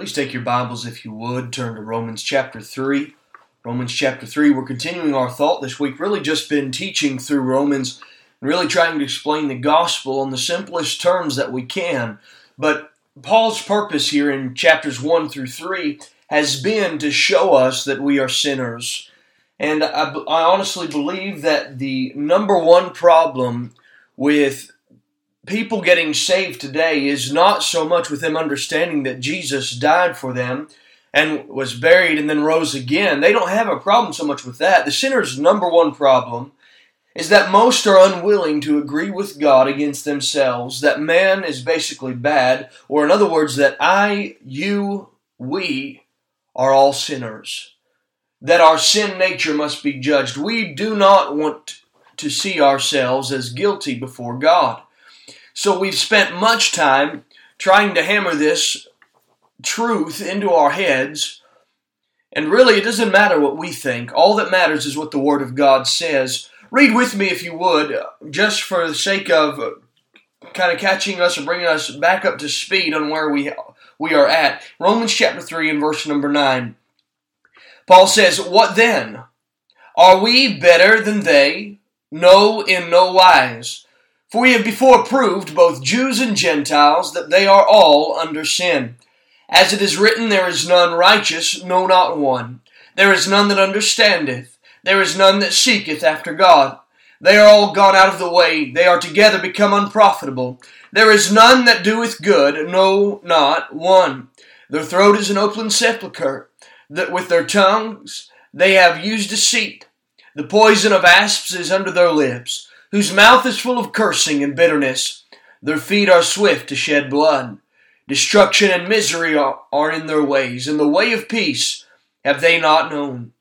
Please take your Bibles, if you would, turn to Romans chapter 3. Romans chapter 3, we're continuing our thought this week, really just been teaching through Romans, really trying to explain the gospel in the simplest terms that we can. But Paul's purpose here in chapters 1 through 3 has been to show us that we are sinners. And I, I honestly believe that the number one problem with people getting saved today is not so much with them understanding that Jesus died for them and was buried and then rose again. They don't have a problem so much with that. The sinner's number one problem is that most are unwilling to agree with God against themselves, that man is basically bad, or in other words, that I, you, we are all sinners. That our sin nature must be judged. We do not want to see ourselves as guilty before God. So we've spent much time trying to hammer this truth into our heads. And really, it doesn't matter what we think. All that matters is what the Word of God says. Read with me, if you would, just for the sake of kind of catching us and bringing us back up to speed on where we, we are at. Romans chapter 3 and verse number 9. Paul says, What then? Are we better than they? No, in no wise. For we have before proved, both Jews and Gentiles, that they are all under sin. As it is written, There is none righteous, no, not one. There is none that understandeth. There is none that seeketh after God. They are all gone out of the way. They are together become unprofitable. There is none that doeth good, no, not one. Their throat is an open sepulchre. That with their tongues they have used deceit. The poison of asps is under their lips whose mouth is full of cursing and bitterness. Their feet are swift to shed blood. Destruction and misery are, are in their ways, and the way of peace have they not known.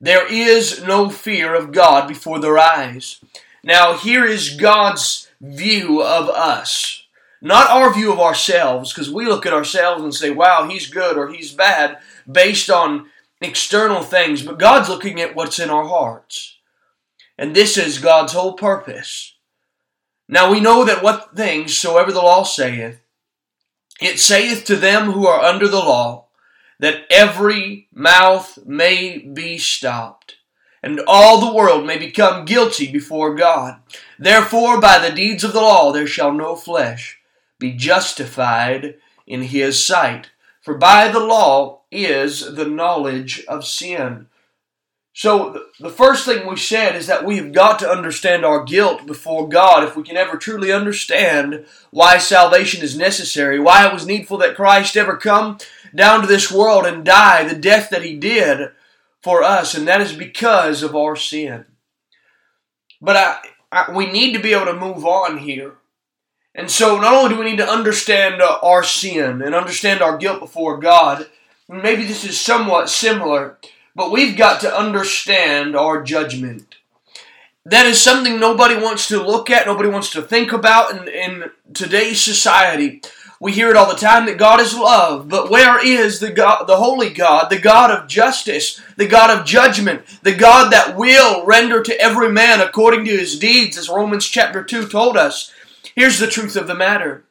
There is no fear of God before their eyes. Now, here is God's view of us. Not our view of ourselves, because we look at ourselves and say, wow, he's good or he's bad based on external things, but God's looking at what's in our hearts. And this is God's whole purpose. Now we know that what things soever the law saith, it saith to them who are under the law, that every mouth may be stopped, and all the world may become guilty before God. Therefore, by the deeds of the law there shall no flesh be justified in his sight. For by the law is the knowledge of sin. So, the first thing we said is that we have got to understand our guilt before God if we can ever truly understand why salvation is necessary, why it was needful that Christ ever come down to this world and die the death that he did for us, and that is because of our sin. But I, I, we need to be able to move on here. And so, not only do we need to understand uh, our sin and understand our guilt before God, maybe this is somewhat similar but we've got to understand our judgment. That is something nobody wants to look at, nobody wants to think about in, in today's society. We hear it all the time that God is love, but where is the God, the holy God, the God of justice, the God of judgment, the God that will render to every man according to his deeds, as Romans chapter 2 told us? Here's the truth of the matter.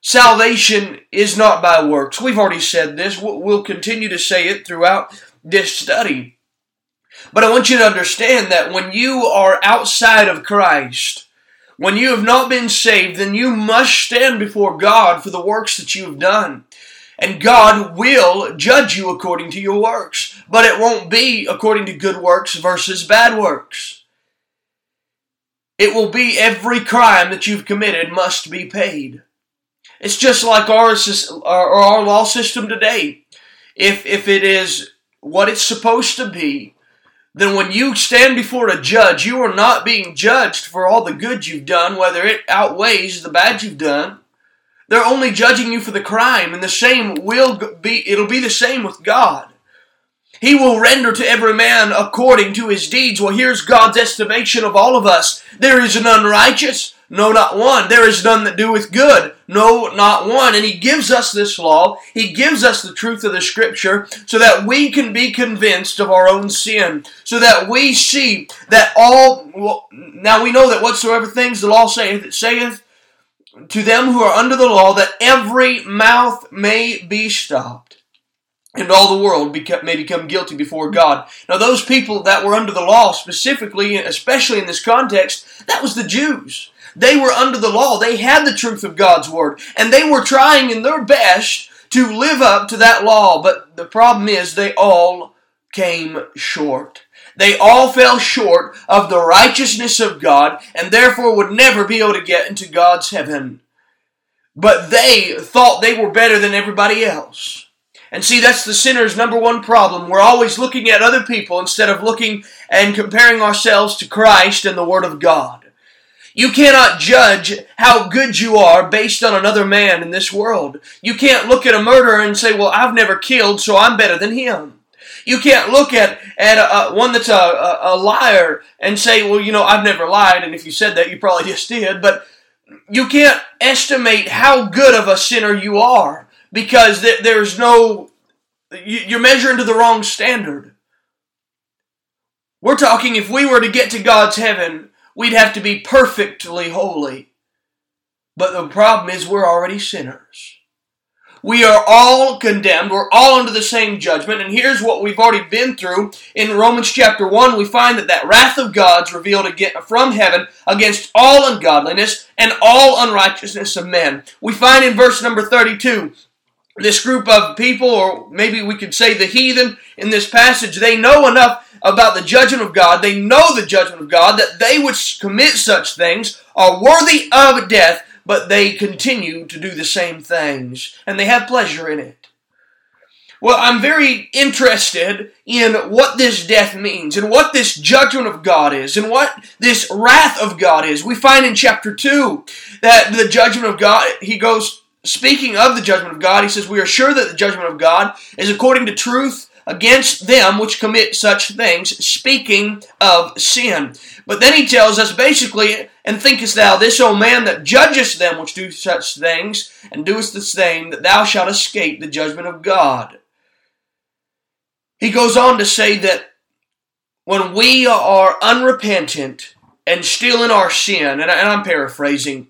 Salvation is not by works. We've already said this. We'll continue to say it throughout this study. But I want you to understand that when you are outside of Christ, when you have not been saved, then you must stand before God for the works that you have done. And God will judge you according to your works. But it won't be according to good works versus bad works. It will be every crime that you've committed must be paid. It's just like our, our law system today. If, if it is what it's supposed to be, then when you stand before a judge, you are not being judged for all the good you've done, whether it outweighs the bad you've done. They're only judging you for the crime, and the same will be, it'll be the same with God. He will render to every man according to his deeds. Well, here's God's estimation of all of us. There is none righteous, no, not one. There is none that doeth good, no, not one. And He gives us this law. He gives us the truth of the Scripture so that we can be convinced of our own sin, so that we see that all. Well, now we know that whatsoever things the law saith, it saith to them who are under the law that every mouth may be stopped and all the world may become guilty before God. Now, those people that were under the law, specifically, especially in this context, that was the Jews. They were under the law. They had the truth of God's word, and they were trying in their best to live up to that law. But the problem is, they all came short. They all fell short of the righteousness of God, and therefore would never be able to get into God's heaven. But they thought they were better than everybody else. And see, that's the sinner's number one problem. We're always looking at other people instead of looking and comparing ourselves to Christ and the Word of God. You cannot judge how good you are based on another man in this world. You can't look at a murderer and say, well, I've never killed, so I'm better than him. You can't look at, at a, a, one that's a, a, liar and say, well, you know, I've never lied, and if you said that, you probably just did, but you can't estimate how good of a sinner you are because th- there's no, you're measuring to the wrong standard. We're talking if we were to get to God's heaven, we'd have to be perfectly holy. But the problem is we're already sinners. We are all condemned. We're all under the same judgment. And here's what we've already been through. In Romans chapter 1, we find that that wrath of God's revealed from heaven against all ungodliness and all unrighteousness of men. We find in verse number 32 this group of people, or maybe we could say the heathen in this passage, they know enough about the judgment of God, they know the judgment of God, that they would commit such things are worthy of death, but they continue to do the same things, and they have pleasure in it. Well, I'm very interested in what this death means, and what this judgment of God is, and what this wrath of God is. We find in chapter 2 that the judgment of God, he goes speaking of the judgment of God, he says, We are sure that the judgment of God is according to truth against them which commit such things, speaking of sin. But then he tells us basically, And thinkest thou this, O man, that judgest them which do such things, and doest the same, that thou shalt escape the judgment of God? He goes on to say that when we are unrepentant and still in our sin, and I'm paraphrasing,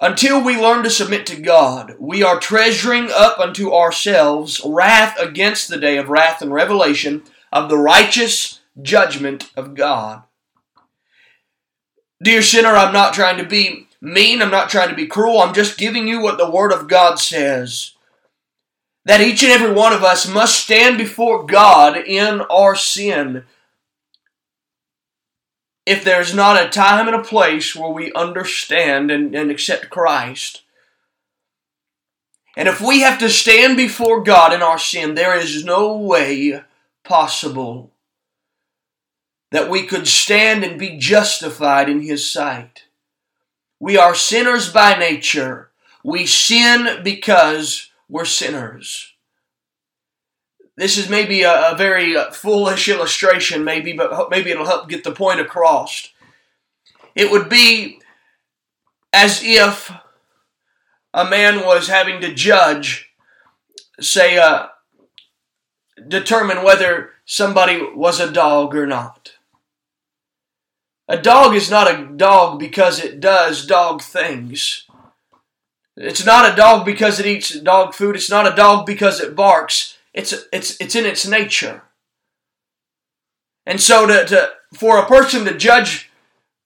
until we learn to submit to God, we are treasuring up unto ourselves wrath against the day of wrath and revelation of the righteous judgment of God. Dear sinner, I'm not trying to be mean, I'm not trying to be cruel, I'm just giving you what the Word of God says. That each and every one of us must stand before God in our sin if there's not a time and a place where we understand and, and accept Christ. And if we have to stand before God in our sin, there is no way possible that we could stand and be justified in His sight. We are sinners by nature. We sin because we're sinners. This is maybe a, a very uh, foolish illustration, maybe, but maybe it'll help get the point across. It would be as if a man was having to judge, say, uh, determine whether somebody was a dog or not. A dog is not a dog because it does dog things. It's not a dog because it eats dog food. It's not a dog because it barks. It's it's it's in its nature. And so to, to for a person to judge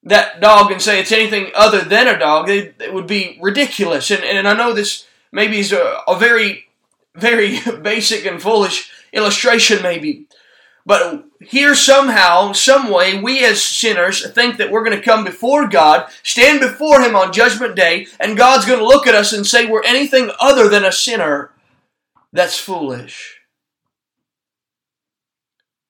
that dog and say it's anything other than a dog, it, it would be ridiculous. And and I know this maybe is a, a very very basic and foolish illustration, maybe. But here, somehow, some way, we as sinners think that we're going to come before God, stand before Him on Judgment Day, and God's going to look at us and say we're anything other than a sinner. That's foolish.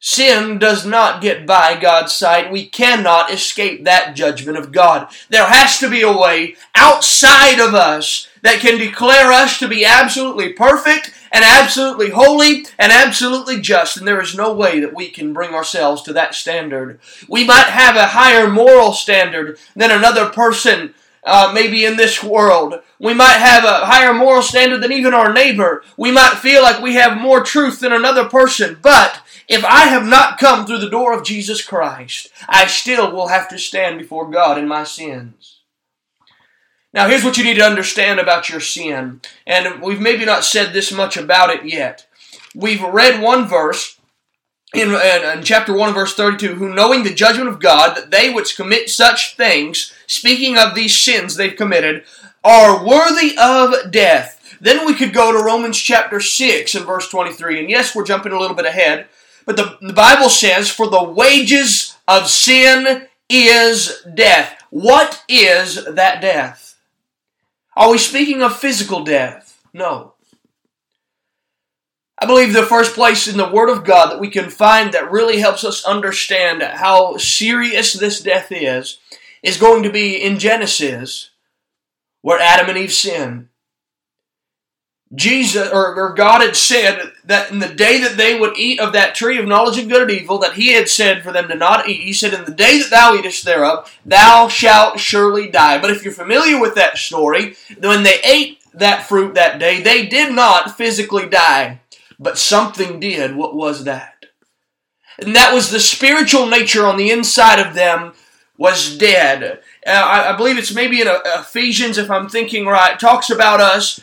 Sin does not get by God's sight. We cannot escape that judgment of God. There has to be a way outside of us that can declare us to be absolutely perfect and absolutely holy and absolutely just, and there is no way that we can bring ourselves to that standard. We might have a higher moral standard than another person uh, maybe in this world. We might have a higher moral standard than even our neighbor. We might feel like we have more truth than another person. But if I have not come through the door of Jesus Christ, I still will have to stand before God in my sins. Now, here's what you need to understand about your sin. And we've maybe not said this much about it yet. We've read one verse Uh, in, in, chapter 1 verse 32 who knowing the judgment of god that they which commit such things speaking of these sins they've committed are worthy of death. Then we could go to romans chapter 6 and verse 23 and yes we're jumping a little bit ahead but the, the bible says for the wages of sin is death. What is that death? Are we speaking of physical death? No I believe the first place in the Word of God that we can find that really helps us understand how serious this death is is going to be in Genesis, where Adam and Eve sinned. Jesus or, or, God had said that in the day that they would eat of that tree of knowledge of good and evil, that He had said for them to not eat. He said, In the day that thou eatest thereof, thou shalt surely die. But if you're familiar with that story, when they ate that fruit that day, they did not physically die but something did. What was that? And that was the spiritual nature on the inside of them was dead. Uh, I, I, believe it's maybe in uh, Ephesians, if I'm thinking right, talks about us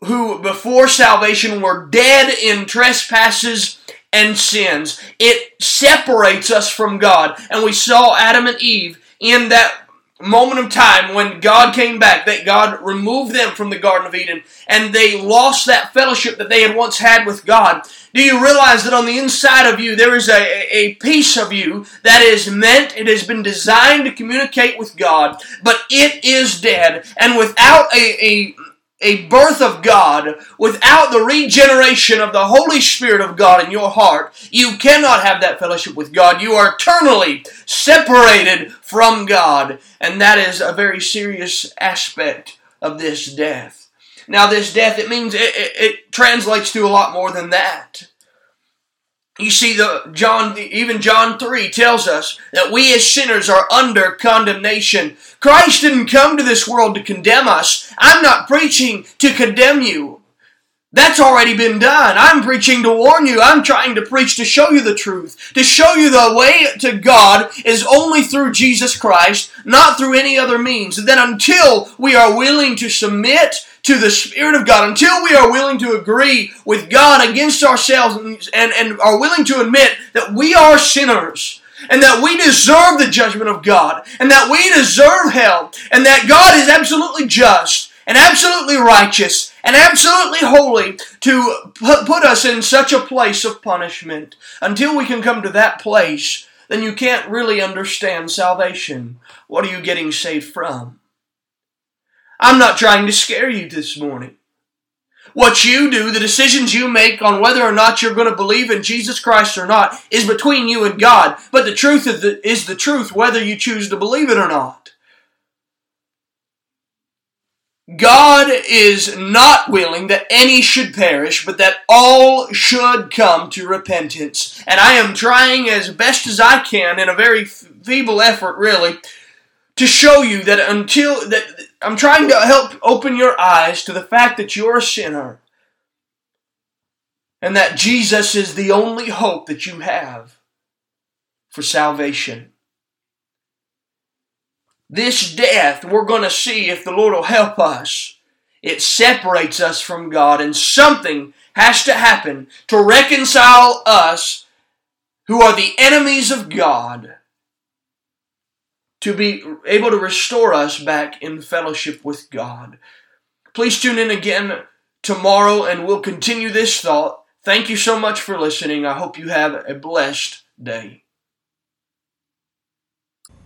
who before salvation were dead in trespasses and sins. It separates us from God. And we saw Adam and Eve in that moment of time when God came back, that God removed them from the Garden of Eden, and they lost that fellowship that they had once had with God. Do you realize that on the inside of you there is a, a piece of you that is meant, it has been designed to communicate with God, but it is dead, and without a, a a birth of God, without the regeneration of the Holy Spirit of God in your heart, you cannot have that fellowship with God. You are eternally separated from God. And that is a very serious aspect of this death. Now, this death, it means, it, it, it translates to a lot more than that. You see, the John, even John 3 tells us that we as sinners are under condemnation. Christ didn't come to this world to condemn us. I'm not preaching to condemn you. That's already been done. I'm preaching to warn you. I'm trying to preach to show you the truth. To show you the way to God is only through Jesus Christ, not through any other means. And then until we are willing to submit to the Spirit of God, until we are willing to agree with God against ourselves and, and, and are willing to admit that we are sinners, and that we deserve the judgment of God, and that we deserve hell, and that God is absolutely just and absolutely righteous and absolutely holy to put us in such a place of punishment. Until we can come to that place, then you can't really understand salvation. What are you getting saved from? I'm not trying to scare you this morning. What you do, the decisions you make on whether or not you're going to believe in Jesus Christ or not, is between you and God. But the truth is the, truth whether you choose to believe it or not. God is not willing that any should perish, but that all should come to repentance. And I am trying as best as I can, in a very feeble effort, really, to show you that until that I'm trying to help open your eyes to the fact that you're a sinner and that Jesus is the only hope that you have for salvation. This death, we're going to see if the Lord will help us. It separates us from God, and something has to happen to reconcile us who are the enemies of God to be able to restore us back in fellowship with God. Please tune in again tomorrow and we'll continue this thought. Thank you so much for listening. I hope you have a blessed day.